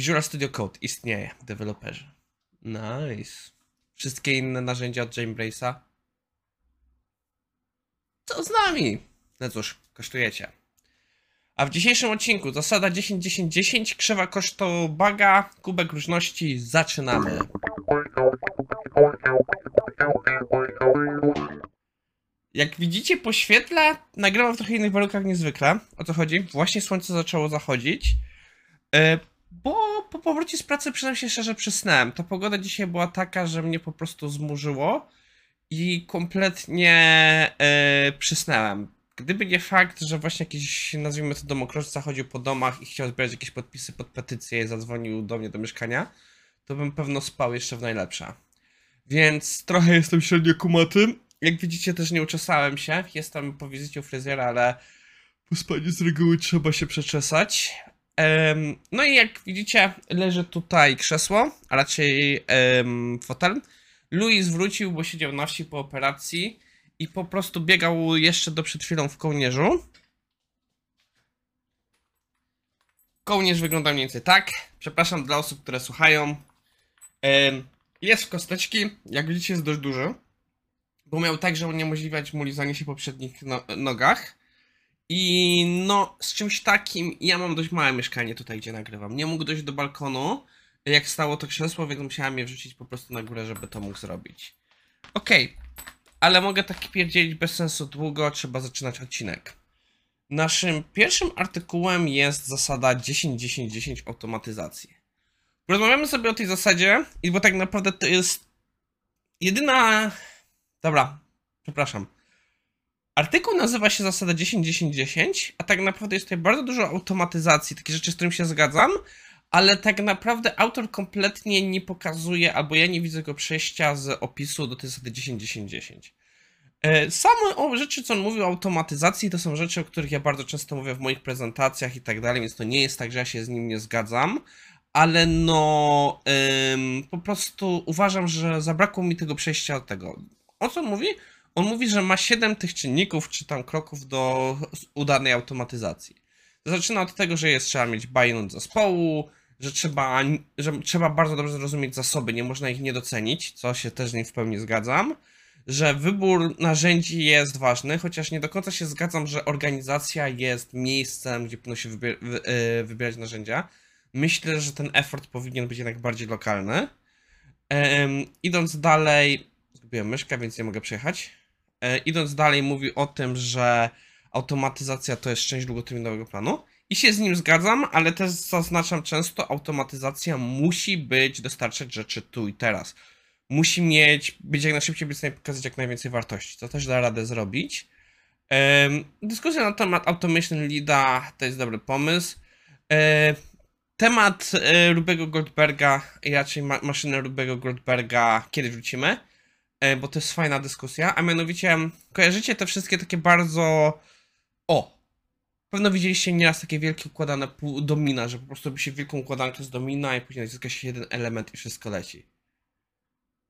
Visual Studio Code istnieje, deweloperzy. Nice. Wszystkie inne narzędzia od Jamebrace'a? Co z nami? No cóż, kosztujecie. A w dzisiejszym odcinku zasada 10-10-10, krzywa kosztu baga, kubek różności, zaczynamy. Jak widzicie po świetle, nagrywam w trochę innych warunkach niż zwykle. O co chodzi? Właśnie słońce zaczęło zachodzić. Bo po powrocie z pracy przyznam się szczerze przysnąłem. Ta pogoda dzisiaj była taka, że mnie po prostu zmurzyło i kompletnie przysnąłem. Gdyby nie fakt, że właśnie jakiś, nazwijmy to domokroczca chodził po domach i chciał zbierać jakieś podpisy pod petycję i zadzwonił do mnie do mieszkania, to bym pewno spał jeszcze w najlepsza. Więc trochę jestem średnio kumaty. Jak widzicie też nie uczesałem się. Jestem po wizycie u fryzjera, ale po spaniu z reguły trzeba się przeczesać. No i jak widzicie, leży tutaj krzesło, a raczej fotel. Louis wrócił, bo siedział na wsi po operacji i po prostu biegał jeszcze do przed chwilą w kołnierzu. Kołnierz wygląda mniej więcej tak. Przepraszam dla osób, które słuchają. Jest w kosteczki, jak widzicie jest dość duży. Bo miał tak, że uniemożliwiać mu lizanie się po przednich no nogach. I no, z czymś takim, ja mam dość małe mieszkanie tutaj, gdzie nagrywam. Nie mógł dojść do balkonu, jak stało to krzesło, więc musiałem je wrzucić po prostu na górę, żeby to mógł zrobić. Okej, ale mogę tak pierdzielić bez sensu długo, trzeba zaczynać odcinek. Naszym pierwszym artykułem jest zasada 10-10-10 automatyzacji. Porozmawiamy sobie o tej zasadzie, bo tak naprawdę to jest jedyna. Dobra, przepraszam. Artykuł nazywa się zasada 10-10-10, a tak naprawdę jest tutaj bardzo dużo automatyzacji, takie rzeczy, z którym się zgadzam, ale tak naprawdę autor kompletnie nie pokazuje, albo ja nie widzę go przejścia z opisu do tej zasady 10-10-10. E, Same o rzeczy, co on mówił o automatyzacji, to są rzeczy, o których ja bardzo często mówię w moich prezentacjach i tak dalej, więc to nie jest tak, że ja się z nim nie zgadzam, ale no ym, po prostu uważam, że zabrakło mi tego przejścia od tego. O co on mówi? On mówi, że ma 7 tych czynników, czy tam kroków do udanej automatyzacji. Zaczyna od tego, że jest trzeba mieć buy-in zespołu, że trzeba, że trzeba bardzo dobrze zrozumieć zasoby, nie można ich nie docenić, co się też z nim w pełni zgadzam, że wybór narzędzi jest ważny, chociaż nie do końca się zgadzam, że organizacja jest miejscem, gdzie powinno się wybier wy yy, wybierać narzędzia. Myślę, że ten effort powinien być jednak bardziej lokalny. Idąc dalej, zgubiłem myszkę, więc nie mogę przejechać. E, idąc dalej, mówi o tym, że automatyzacja to jest część długoterminowego planu. I się z nim zgadzam, ale też zaznaczam często, automatyzacja musi być, dostarczać rzeczy tu i teraz. Musi mieć, być jak najszybciej, być pokazać jak najwięcej wartości, co też da radę zrobić. Em, dyskusja na temat Automation Leada to jest dobry pomysł. E, temat e, Rubego Goldberga, raczej ma maszyny Rubego Goldberga, kiedy wrócimy? E, bo to jest fajna dyskusja, a mianowicie kojarzycie te wszystkie takie bardzo... O! Pewno widzieliście nieraz takie wielkie układane domina, że po prostu robi się wielką układankę z domina i później naciska się jeden element i wszystko leci.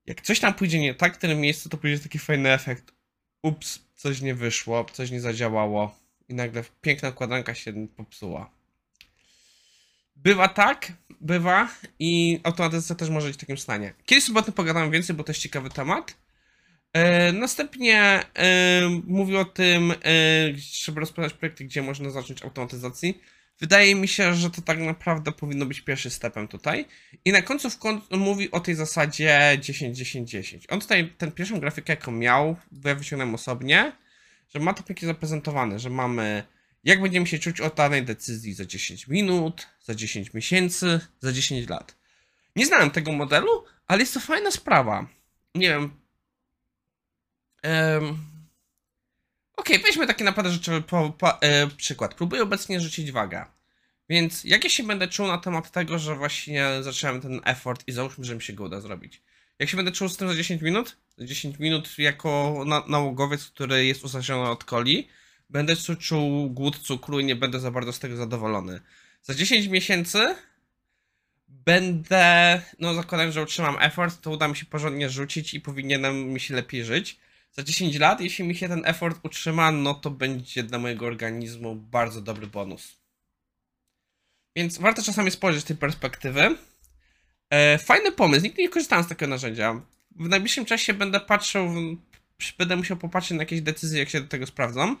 Jak coś tam pójdzie nie tak w tym miejscu, to pójdzie taki fajny efekt. Ups, coś nie wyszło, coś nie zadziałało i nagle piękna układanka się popsuła. Bywa tak, bywa i automatyzacja też może być w takim stanie. Kiedyś sobie o tym pogadam więcej, bo to jest ciekawy temat. E, następnie e, mówi o tym, e, żeby rozpoczynać projekty, gdzie można zacząć automatyzacji. Wydaje mi się, że to tak naprawdę powinno być pierwszy stepem tutaj. I na końcu w końcu mówi o tej zasadzie 10-10-10. On tutaj tę pierwszą grafikę, jaką miał, bo ja wyciągnąłem osobnie, że ma to pięknie zaprezentowane, że mamy jak będziemy się czuć o danej decyzji za 10 minut, za 10 miesięcy, za 10 lat. Nie znałem tego modelu, ale jest to fajna sprawa. Nie wiem. Um, Okej, weźmy taki naprawdę rzeczy po, po, e, przykład. Próbuję obecnie rzucić wagę. Więc jak ja się będę czuł na temat tego, że właśnie zacząłem ten effort i załóżmy, że mi się go uda zrobić. Jak się będę czuł z tym za 10 minut? Za 10 minut jako na, nałogowiec, który jest uzależniony od coli, będę czu- czuł głód cukru i nie będę za bardzo z tego zadowolony. Za 10 miesięcy będę, no zakładam, że utrzymam effort, to uda mi się porządnie rzucić i powinienem mi się lepiej żyć. Za 10 lat, jeśli mi się ten effort utrzyma, no to będzie dla mojego organizmu bardzo dobry bonus. Więc warto czasami spojrzeć z tej perspektywy. E, fajny pomysł, nigdy nie korzystałem z takiego narzędzia. W najbliższym czasie będę patrzył, będę musiał popatrzeć na jakieś decyzje, jak się do tego sprawdzą.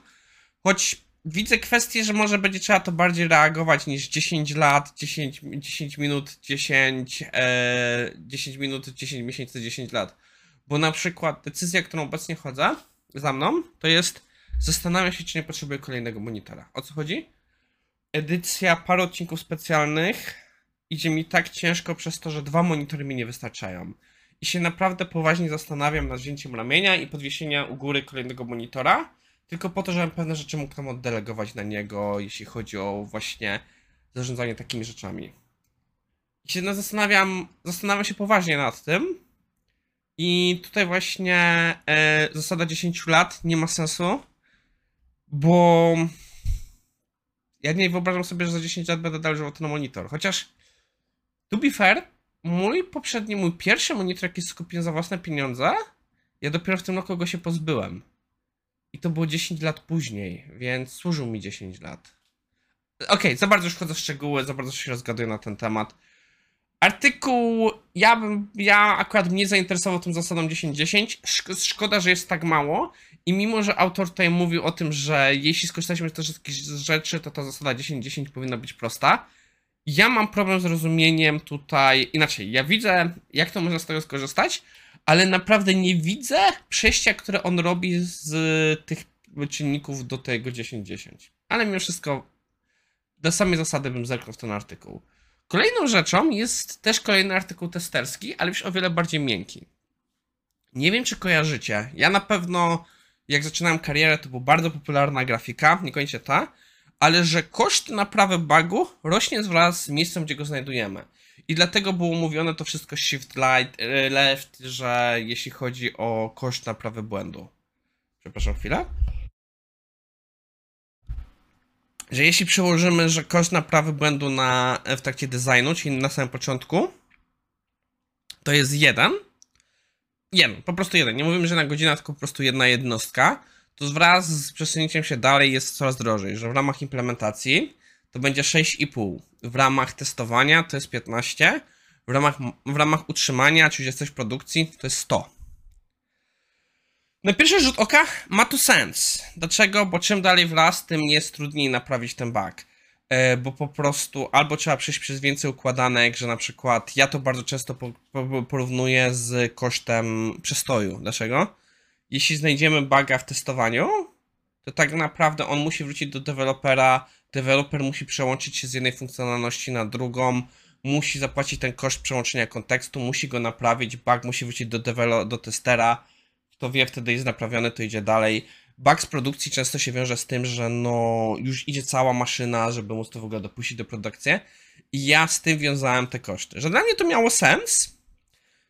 Choć widzę kwestię, że może będzie trzeba to bardziej reagować niż 10 lat, 10, 10 minut, 10, e, 10 minut, 10 miesięcy, 10 lat. Bo na przykład decyzja, którą obecnie chodzę za mną, to jest zastanawiam się, czy nie potrzebuję kolejnego monitora. O co chodzi? Edycja paru odcinków specjalnych idzie mi tak ciężko przez to, że dwa monitory mi nie wystarczają. I się naprawdę poważnie zastanawiam nad wzięciem ramienia i podwiesienia u góry kolejnego monitora, tylko po to, żebym pewne rzeczy mógł tam oddelegować na niego, jeśli chodzi o właśnie zarządzanie takimi rzeczami. I się zastanawiam, zastanawiam się poważnie nad tym. I tutaj właśnie e, zasada 10 lat nie ma sensu, bo ja nie wyobrażam sobie, że za 10 lat będę dalej używał ten monitor. Chociaż, to be fair, mój poprzedni, mój pierwszy monitor, jaki skupiłem za własne pieniądze, ja dopiero w tym roku go się pozbyłem. I to było 10 lat później, więc służył mi 10 lat. Okej, za bardzo już wchodzę w szczegóły, za bardzo się rozgaduję na ten temat. Artykuł, ja bym, ja akurat mnie zainteresował tą zasadą 10-10. Szk- szkoda, że jest tak mało. I mimo, że autor tutaj mówił o tym, że jeśli skorzystaliśmy z tych wszystkich rzeczy, to ta zasada 10-10 powinna być prosta. Ja mam problem z rozumieniem tutaj, inaczej, ja widzę, jak to można z tego skorzystać, ale naprawdę nie widzę przejścia, które on robi z tych czynników do tego 10-10. Ale mimo wszystko, do samej zasady bym zerknął w ten artykuł. Kolejną rzeczą jest też kolejny artykuł testerski, ale już o wiele bardziej miękki. Nie wiem, czy kojarzycie. Ja na pewno, jak zaczynałem karierę, to była bardzo popularna grafika, niekoniecznie ta, ale że koszt naprawy bugu rośnie wraz z miejscem, gdzie go znajdujemy. I dlatego było mówione to wszystko shift light, e, left, że jeśli chodzi o koszt naprawy błędu. Przepraszam chwilę. Że jeśli przełożymy, że koszt naprawy błędu na, w trakcie designu, czyli na samym początku, to jest jeden. Jeden, po prostu jeden. Nie mówimy, że na godzinę, tylko po prostu jedna jednostka. To wraz z przesunięciem się dalej jest coraz drożej, że w ramach implementacji to będzie 6,5. W ramach testowania to jest 15. W ramach, w ramach utrzymania, czyli jesteś w produkcji, to jest 100. Na pierwszy rzut oka ma to sens. Dlaczego? Bo czym dalej w las, tym jest trudniej naprawić ten bug. E, bo po prostu albo trzeba przejść przez więcej układanek, że na przykład ja to bardzo często po, po, porównuję z kosztem przestoju. Dlaczego? Jeśli znajdziemy buga w testowaniu, to tak naprawdę on musi wrócić do dewelopera, deweloper musi przełączyć się z jednej funkcjonalności na drugą, musi zapłacić ten koszt przełączenia kontekstu, musi go naprawić, bug musi wrócić do, do testera, kto wie, wtedy jest naprawiony, to idzie dalej. Bug z produkcji często się wiąże z tym, że no już idzie cała maszyna, żeby móc to w ogóle dopuścić do produkcji i ja z tym wiązałem te koszty. Że dla mnie to miało sens,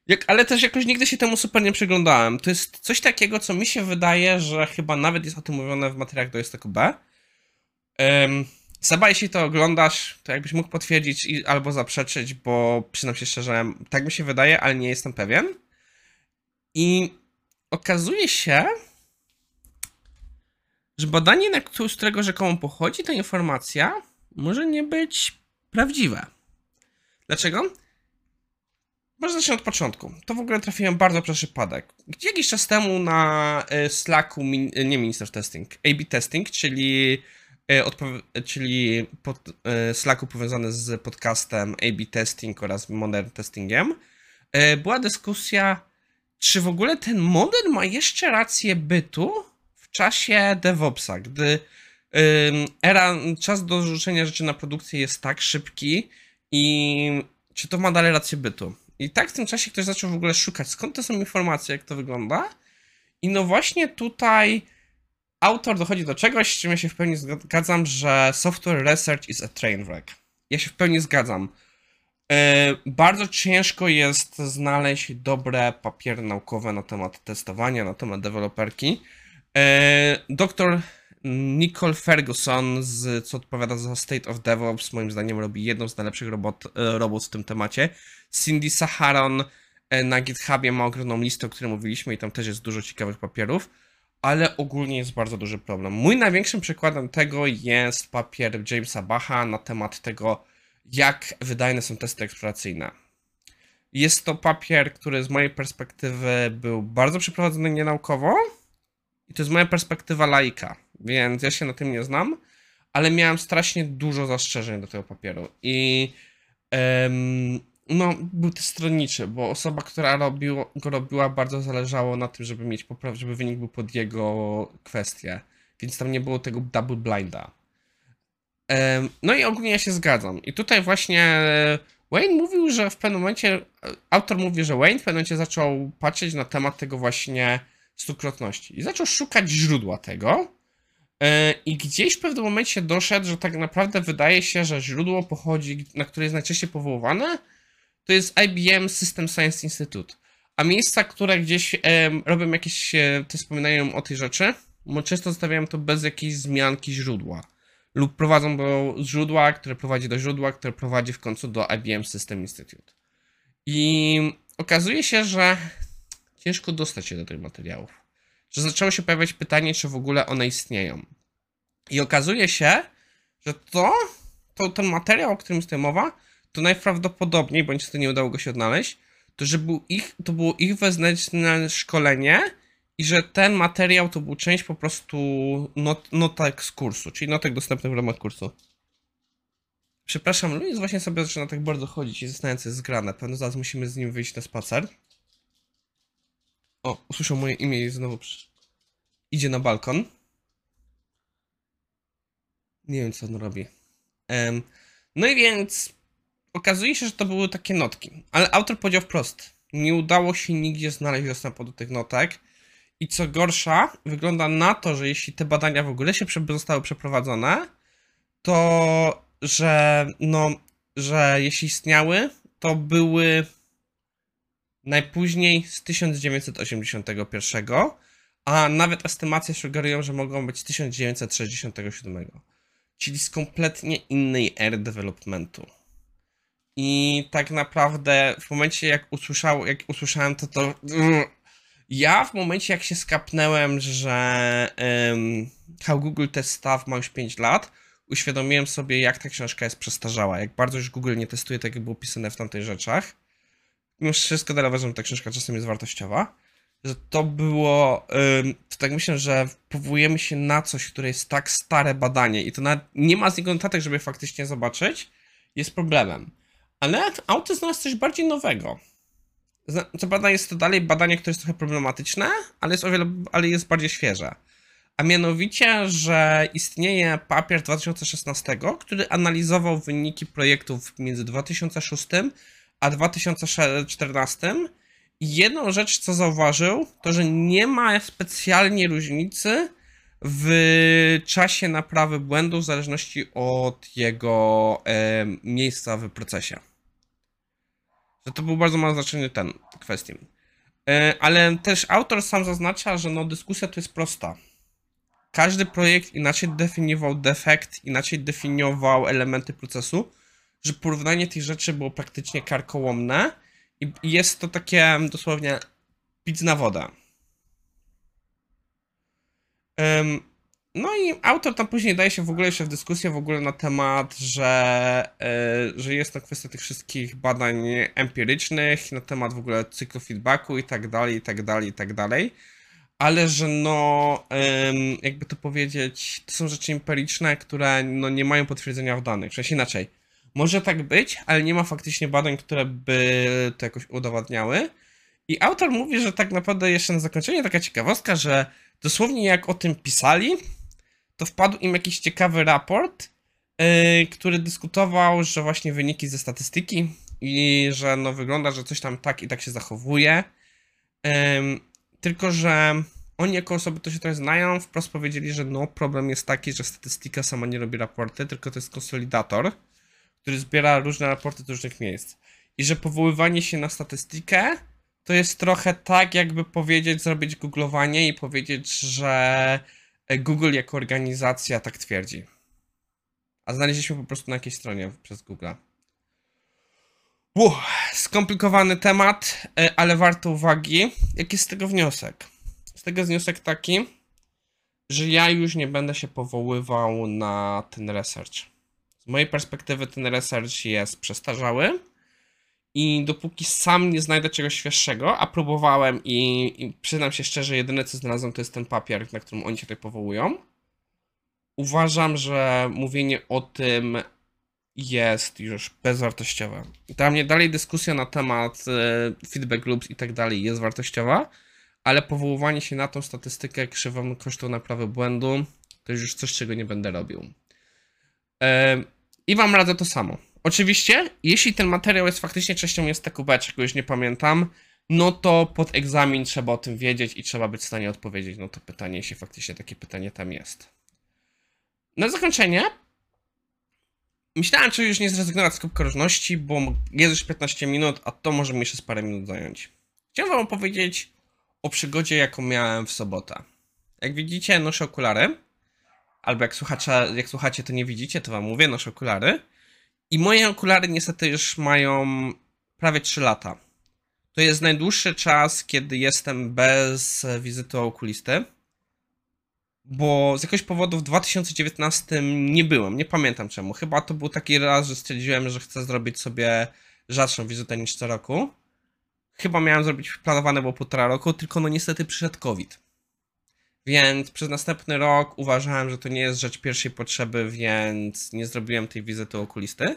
jak, ale też jakoś nigdy się temu super nie przyglądałem. To jest coś takiego, co mi się wydaje, że chyba nawet jest o tym mówione w materiałach do STQB. Um, Seba, jeśli to oglądasz, to jakbyś mógł potwierdzić i, albo zaprzeczyć, bo przyznam się szczerze, tak mi się wydaje, ale nie jestem pewien. I okazuje się, że badanie, na z którego rzekomo pochodzi ta informacja, może nie być prawdziwe. Dlaczego? Może zacznę od początku. To w ogóle trafiłem bardzo przez przypadek. Gdzie jakiś czas temu na e, Slacku, e, nie Minister Testing, AB Testing, czyli, e, czyli pod, Slacku powiązany z podcastem AB Testing oraz Modern Testingiem, była dyskusja, czy w ogóle ten model ma jeszcze rację bytu w czasie DevOpsa, gdy era, czas do rzucenia rzeczy na produkcję jest tak szybki i czy to ma dalej rację bytu. I tak w tym czasie ktoś zaczął w ogóle szukać, skąd to są informacje, jak to wygląda. I no właśnie tutaj autor dochodzi do czegoś, z czym ja się w pełni zgadzam, że software research is a train wreck. Ja się w pełni zgadzam. E, Bardzo ciężko jest znaleźć dobre papiery naukowe na temat testowania, na temat deweloperki. E, Doktor Nicole Ferguson, z, co odpowiada za State of DevOps, moim zdaniem robi jedną z najlepszych robot, e, robót w tym temacie. Cindy Saharon na GitHubie ma ogromną listę, o której mówiliśmy i tam też jest dużo ciekawych papierów, ale ogólnie jest bardzo duży problem. Mój największym przykładem tego jest papier Jamesa Bacha na temat tego, jak wydajne są testy eksploracyjne. Jest to papier, który z mojej perspektywy był bardzo przeprowadzony nienaukowo i to jest moja perspektywa laika, więc ja się na tym nie znam, ale miałem strasznie dużo zastrzeżeń do tego papieru i um, no, był też stronniczy, bo osoba, która go robiła, bardzo zależało na tym, żeby mieć żeby wynik był pod jego kwestię, więc tam nie było tego double blinda. No i ogólnie ja się zgadzam. I tutaj właśnie Wayne mówił, że w pewnym momencie, autor mówi, że Wayne w pewnym momencie zaczął patrzeć na temat tego właśnie stukrotności i zaczął szukać źródła tego. E, I gdzieś w pewnym momencie doszedł, że tak naprawdę wydaje się, że źródło pochodzi, na które jest najczęściej powoływane, to jest IBM System Science Institute. A miejsca, które gdzieś robią jakieś, e, wspominają o tej rzeczy, często zostawiają to bez jakiejś zmianki źródła lub prowadzą do źródła, które prowadzi do źródła, które prowadzi w końcu do IBM System Institute. I okazuje się, że ciężko dostać się do tych materiałów. Że zaczęło się pojawiać pytanie, czy w ogóle one istnieją. I okazuje się, że to, to ten materiał, o którym jest mowa, to najprawdopodobniej, bądź to nie udało go się odnaleźć, to, że był ich, to było ich wewnętrzne szkolenie, i że ten materiał to był część po prostu not, notek z kursu, czyli notek dostępnych w ramach kursu. Przepraszam, Luis właśnie sobie zaczyna tak bardzo chodzić i zastanawiam się, jest grane. Pewno zaraz musimy z nim wyjść na spacer. O, usłyszał moje imię i znowu idzie na balkon. Nie wiem, co on robi. Um, no i więc okazuje się, że to były takie notki. Ale autor powiedział wprost. Nie udało się nigdzie znaleźć dostępu do tych notek i co gorsza, wygląda na to, że jeśli te badania w ogóle się zostały przeprowadzone, to że no, że jeśli istniały, to były najpóźniej z 1981, a nawet estymacje sugerują, że mogą być z 1967, czyli z kompletnie innej ery developmentu. I tak naprawdę w momencie jak, usłyszał, jak usłyszałem to, to ja w momencie, jak się skapnęłem, że um, How Google Test Stuff ma już 5 lat, uświadomiłem sobie, jak ta książka jest przestarzała, jak bardzo już Google nie testuje tak, jak było pisane w tamtych rzeczach. Mimo wszystko dalej uważam, że ta książka czasem jest wartościowa. Że to było, um, to tak myślę, że powołujemy się na coś, które jest tak stare badanie i to nawet nie ma z niego notatek, żeby faktycznie zobaczyć, jest problemem. Ale auto znalazł coś bardziej nowego co prawda jest to dalej badanie, które jest trochę problematyczne, ale jest o wiele, ale jest bardziej świeże. A mianowicie, że istnieje papier 2016, który analizował wyniki projektów między 2006 a 2014. I jedną rzecz, co zauważył, to że nie ma specjalnie różnicy w czasie naprawy błędu w zależności od jego miejsca w procesie że to był bardzo mało znaczenie ten kwestii. E, ale też autor sam zaznacza, że no dyskusja to jest prosta. Każdy projekt inaczej definiował defekt, inaczej definiował elementy procesu, że porównanie tych rzeczy było praktycznie karkołomne i jest to takie dosłownie pic na wodę. No i autor tam później daje się w ogóle jeszcze w dyskusję w ogóle na temat, że, yy, że jest to kwestia tych wszystkich badań empirycznych, na temat w ogóle cyklu feedbacku i tak dalej, i tak dalej, i tak dalej. Ale że no, yy, jakby to powiedzieć, to są rzeczy empiryczne, które no nie mają potwierdzenia w danych. W sensie inaczej. Może tak być, ale nie ma faktycznie badań, które by to jakoś udowadniały. I autor mówi, że tak naprawdę jeszcze na zakończenie taka ciekawostka, że dosłownie jak o tym pisali, to wpadł im jakiś ciekawy raport, yy, który dyskutował, że właśnie wyniki ze statystyki i że no wygląda, że coś tam tak i tak się zachowuje. Tylko, że oni jako osoby, to się trochę znają, wprost powiedzieli, że no problem jest taki, że statystyka sama nie robi raporty, tylko to jest konsolidator, który zbiera różne raporty z różnych miejsc. I że powoływanie się na statystykę to jest trochę tak, jakby powiedzieć, zrobić googlowanie i powiedzieć, że Google jako organizacja tak twierdzi. A znaleźliśmy po prostu na jakiejś stronie przez Google. Uff, skomplikowany temat, e, ale warto uwagi. Jaki jest z tego wniosek? Z tego wniosek taki, że ja już nie będę się powoływał na ten research. Z mojej perspektywy ten research jest przestarzały i dopóki sam nie znajdę czegoś świeższego, a próbowałem i, i przyznam się szczerze, jedyne co znalazłem to jest ten papier, na którym oni się tutaj powołują. Uważam, że mówienie o tym jest już bezwartościowe. Dla mnie dalej dyskusja na temat e, feedback loops i tak dalej jest wartościowa, ale powoływanie się na tą statystykę krzywą kosztu naprawy błędu to już coś, czego nie będę robił. I wam radzę to samo. Oczywiście, jeśli ten materiał jest faktycznie częścią jest TQB, czego już nie pamiętam, no to pod egzamin trzeba o tym wiedzieć i trzeba być w stanie odpowiedzieć na to pytanie, jeśli faktycznie takie pytanie tam jest. Na zakończenie myślałem, czy już nie zrezygnować z kubka różności, bo jest już 15 minut, a to może mi jeszcze z parę minut zająć. Chciałem wam opowiedzieć o przygodzie, jaką miałem w sobotę. Jak widzicie, noszę okulary. Albo jak, słuchacze, jak słuchacie, to nie widzicie, to wam mówię, noszę okulary. I moje okulary niestety już mają prawie 3 lata. To jest najdłuższy czas, kiedy jestem bez wizyty okulisty. Bo z jakiegoś powodu w 2019 nie byłem, nie pamiętam czemu. Chyba to był taki raz, że stwierdziłem, że chcę zrobić sobie rzadszą wizytę niż co roku. Chyba miałem zrobić, planowane było półtora roku, tylko no niestety przyszedł COVID. Więc przez następny rok uważałem, że to nie jest rzecz pierwszej potrzeby, więc nie zrobiłem tej wizyty okulisty.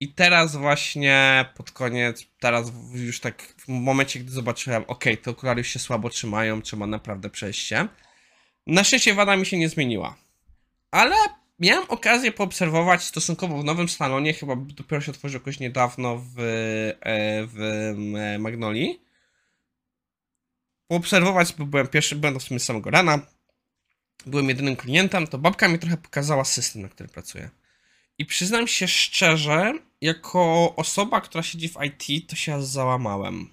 I teraz właśnie pod koniec, teraz już tak w momencie, gdy zobaczyłem, ok, te okulary już się słabo trzymają, trzeba naprawdę przejść się. Na szczęście wada mi się nie zmieniła. Ale miałem okazję poobserwować stosunkowo w nowym salonie, chyba dopiero się otworzył jakoś niedawno w, e, w Magnoli poobserwować, bo byłem pierwszy, byłem w samego rana, byłem jedynym klientem, to babka mi trochę pokazała system, na którym pracuję. I przyznam się szczerze, jako osoba, która siedzi w IT, to się załamałem.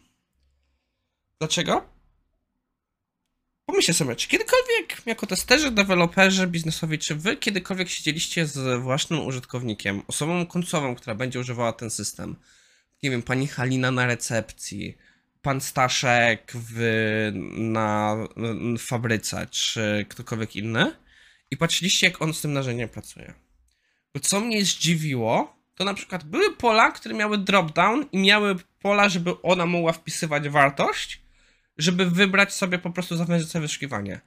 Dlaczego? Pomyślcie sobie, czy kiedykolwiek jako testerzy, deweloperzy, biznesowi, czy wy kiedykolwiek siedzieliście z własnym użytkownikiem, osobą końcową, która będzie używała ten system? Nie wiem, pani Halina na recepcji, pan Staszek w, na, w fabryce, czy ktokolwiek inny i patrzyliście, jak on z tym narzędziem pracuje. Bo co mnie zdziwiło, to na przykład były pola, które miały drop-down i miały pola, żeby ona mogła wpisywać wartość, żeby wybrać sobie po prostu zawężyć sobie wyszukiwanie.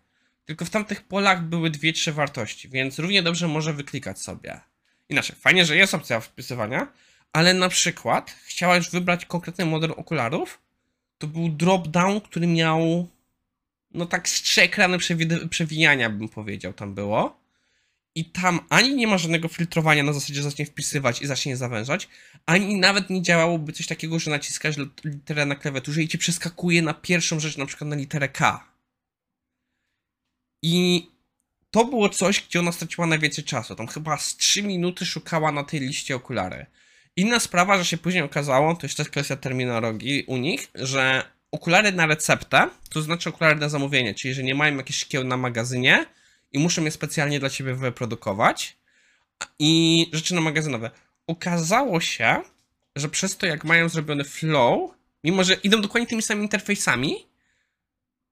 Tylko w tamtych polach były dwie, trzy wartości, więc równie dobrze może wyklikać sobie. Inaczej, fajnie, że jest opcja wpisywania, ale na przykład chciałeś wybrać konkretny model okularów, to był drop-down, który miał no tak z trzy ekrany przewijania, bym powiedział, tam było. I tam ani nie ma żadnego filtrowania na zasadzie, zacznie wpisywać i zacznie zawężać, ani nawet nie działałoby coś takiego, że naciskasz literę na klawiaturze i ci przeskakuje na pierwszą rzecz, na przykład na literę K. I to było coś, gdzie ona straciła najwięcej czasu. Tam chyba z 3 minuty szukała na tej liście okulary. Inna sprawa, że się później okazało, to jest też kwestia terminologii u nich, że okulary na receptę, to znaczy okulary na zamówienie, czyli że nie mają jakichś szkieł na magazynie i muszą je specjalnie dla ciebie wyprodukować i rzeczy na magazynowe. Okazało się, że przez to jak mają zrobiony flow, mimo że idą dokładnie tymi samymi interfejsami,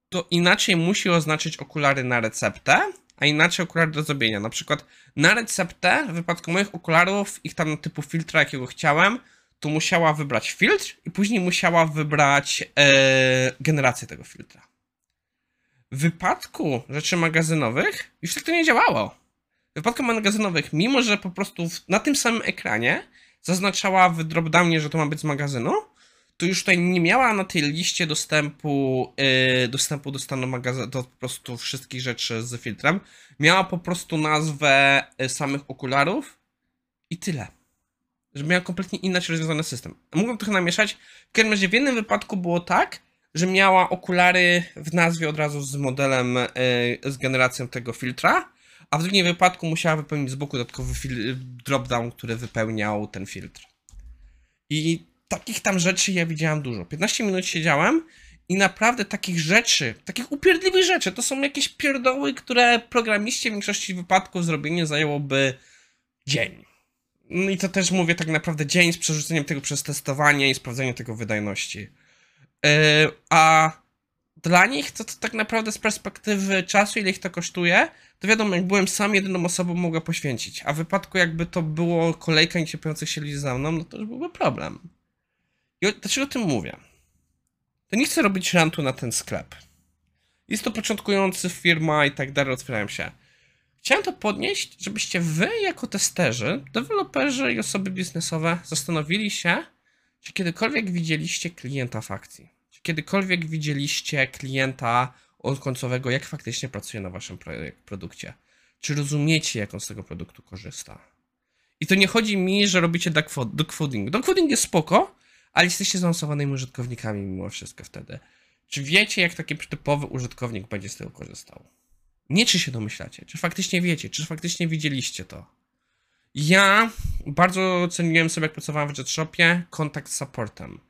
to inaczej musi oznaczyć okulary na receptę, a inaczej okulary do zrobienia. Na przykład na receptę, w wypadku moich okularów, ich tam typu filtra, jakiego chciałem, to musiała wybrać filtr i później musiała wybrać e, generację tego filtra. W wypadku rzeczy magazynowych już tak to nie działało. W wypadku magazynowych, mimo że po prostu na tym samym ekranie zaznaczała w dropdownie, że to ma być z magazynu, to już tutaj nie miała na tej liście dostępu, yy, dostępu do stanu magazynu, do po prostu wszystkich rzeczy z filtrem. Miała po prostu nazwę y, samych okularów i tyle. Że miała kompletnie inaczej rozwiązany system. Mogłem trochę namieszać. W każdym razie w jednym wypadku było tak, że miała okulary w nazwie od razu z modelem, yy, z generacją tego filtra, a w drugim wypadku musiała wypełnić z boku dodatkowy dropdown, który wypełniał ten filtr. I takich tam rzeczy ja widziałam dużo. 15 minut siedziałem i naprawdę takich rzeczy, takich upierdliwych rzeczy, to są jakieś pierdoły, które programiście w większości wypadków zrobienie zajęłoby dzień. No i to też mówię tak naprawdę dzień z przerzuceniem tego przez testowanie i sprawdzeniem tego wydajności. Yy, a dla nich to, to tak naprawdę z perspektywy czasu, ile ich to kosztuje, to wiadomo, jak byłem sam, jedyną osobą mogła poświęcić. A w wypadku jakby to było kolejka niecierpiących się ludzi za mną, no to już byłby problem. I dlaczego o tym mówię? To nie chcę robić rantu na ten sklep. Jest to początkujący firma i tak dalej, otwierałem się. Chciałem to podnieść, żebyście wy, jako testerzy, deweloperzy i osoby biznesowe, zastanowili się, czy kiedykolwiek widzieliście klienta w akcji. Czy kiedykolwiek widzieliście klienta od końcowego, jak faktycznie pracuje na waszym produkcie. Czy rozumiecie, jak on z tego produktu korzysta. I to nie chodzi mi, że robicie dogfo- dogfooding. Dogfooding jest spoko, ale jesteście zaawansowanymi użytkownikami mimo wszystko wtedy. Czy wiecie, jak taki typowy użytkownik będzie z tego korzystał? Nie czy się domyślacie, czy faktycznie wiecie, czy faktycznie widzieliście to. Ja bardzo ceniłem sobie, jak pracowałem w JetShopie, kontakt z supportem.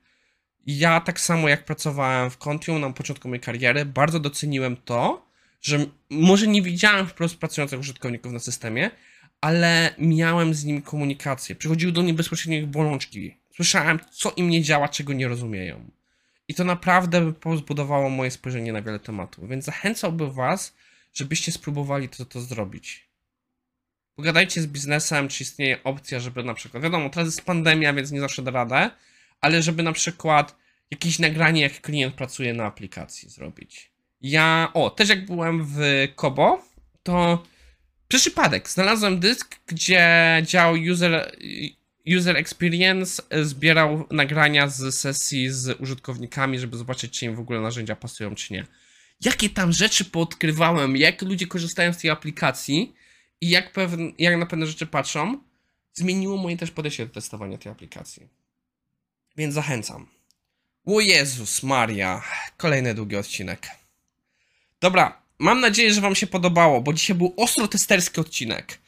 Ja tak samo jak pracowałem w Contium na początku mojej kariery, bardzo doceniłem to, że może nie widziałem wprost pracujących użytkowników na systemie, ale miałem z nimi komunikację. Przychodziły do mnie bezpośrednio bolączki. Słyszałem, co im nie działa, czego nie rozumieją. I to naprawdę pozbudowało moje spojrzenie na wiele tematów. Więc zachęcałbym Was, żebyście spróbowali to, to zrobić. Pogadajcie z biznesem, czy istnieje opcja, żeby na przykład, wiadomo, teraz jest pandemia, więc nie zawsze da radę, ale żeby na przykład jakieś nagranie, jak klient pracuje na aplikacji zrobić. Ja, o, też jak byłem w Kobo, to przez przypadek znalazłem dysk, gdzie dział user, user experience zbierał nagrania z sesji z użytkownikami, żeby zobaczyć, czy im w ogóle narzędzia pasują, czy nie. Jakie tam rzeczy poodkrywałem, jak ludzie korzystają z tej aplikacji i jak, pewne, jak na pewne rzeczy patrzą, zmieniło moje też podejście do testowania tej aplikacji. Więc zachęcam. O Jezus Maria, kolejny długi odcinek. Dobra, mam nadzieję, że Wam się podobało, bo dzisiaj był ostro testerski odcinek.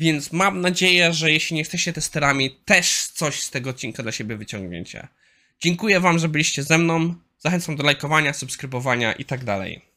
Więc mam nadzieję, że jeśli nie jesteście testerami, też coś z tego odcinka dla siebie wyciągniecie. Dziękuję Wam, że byliście ze mną. Zachęcam do lajkowania, subskrybowania i tak dalej.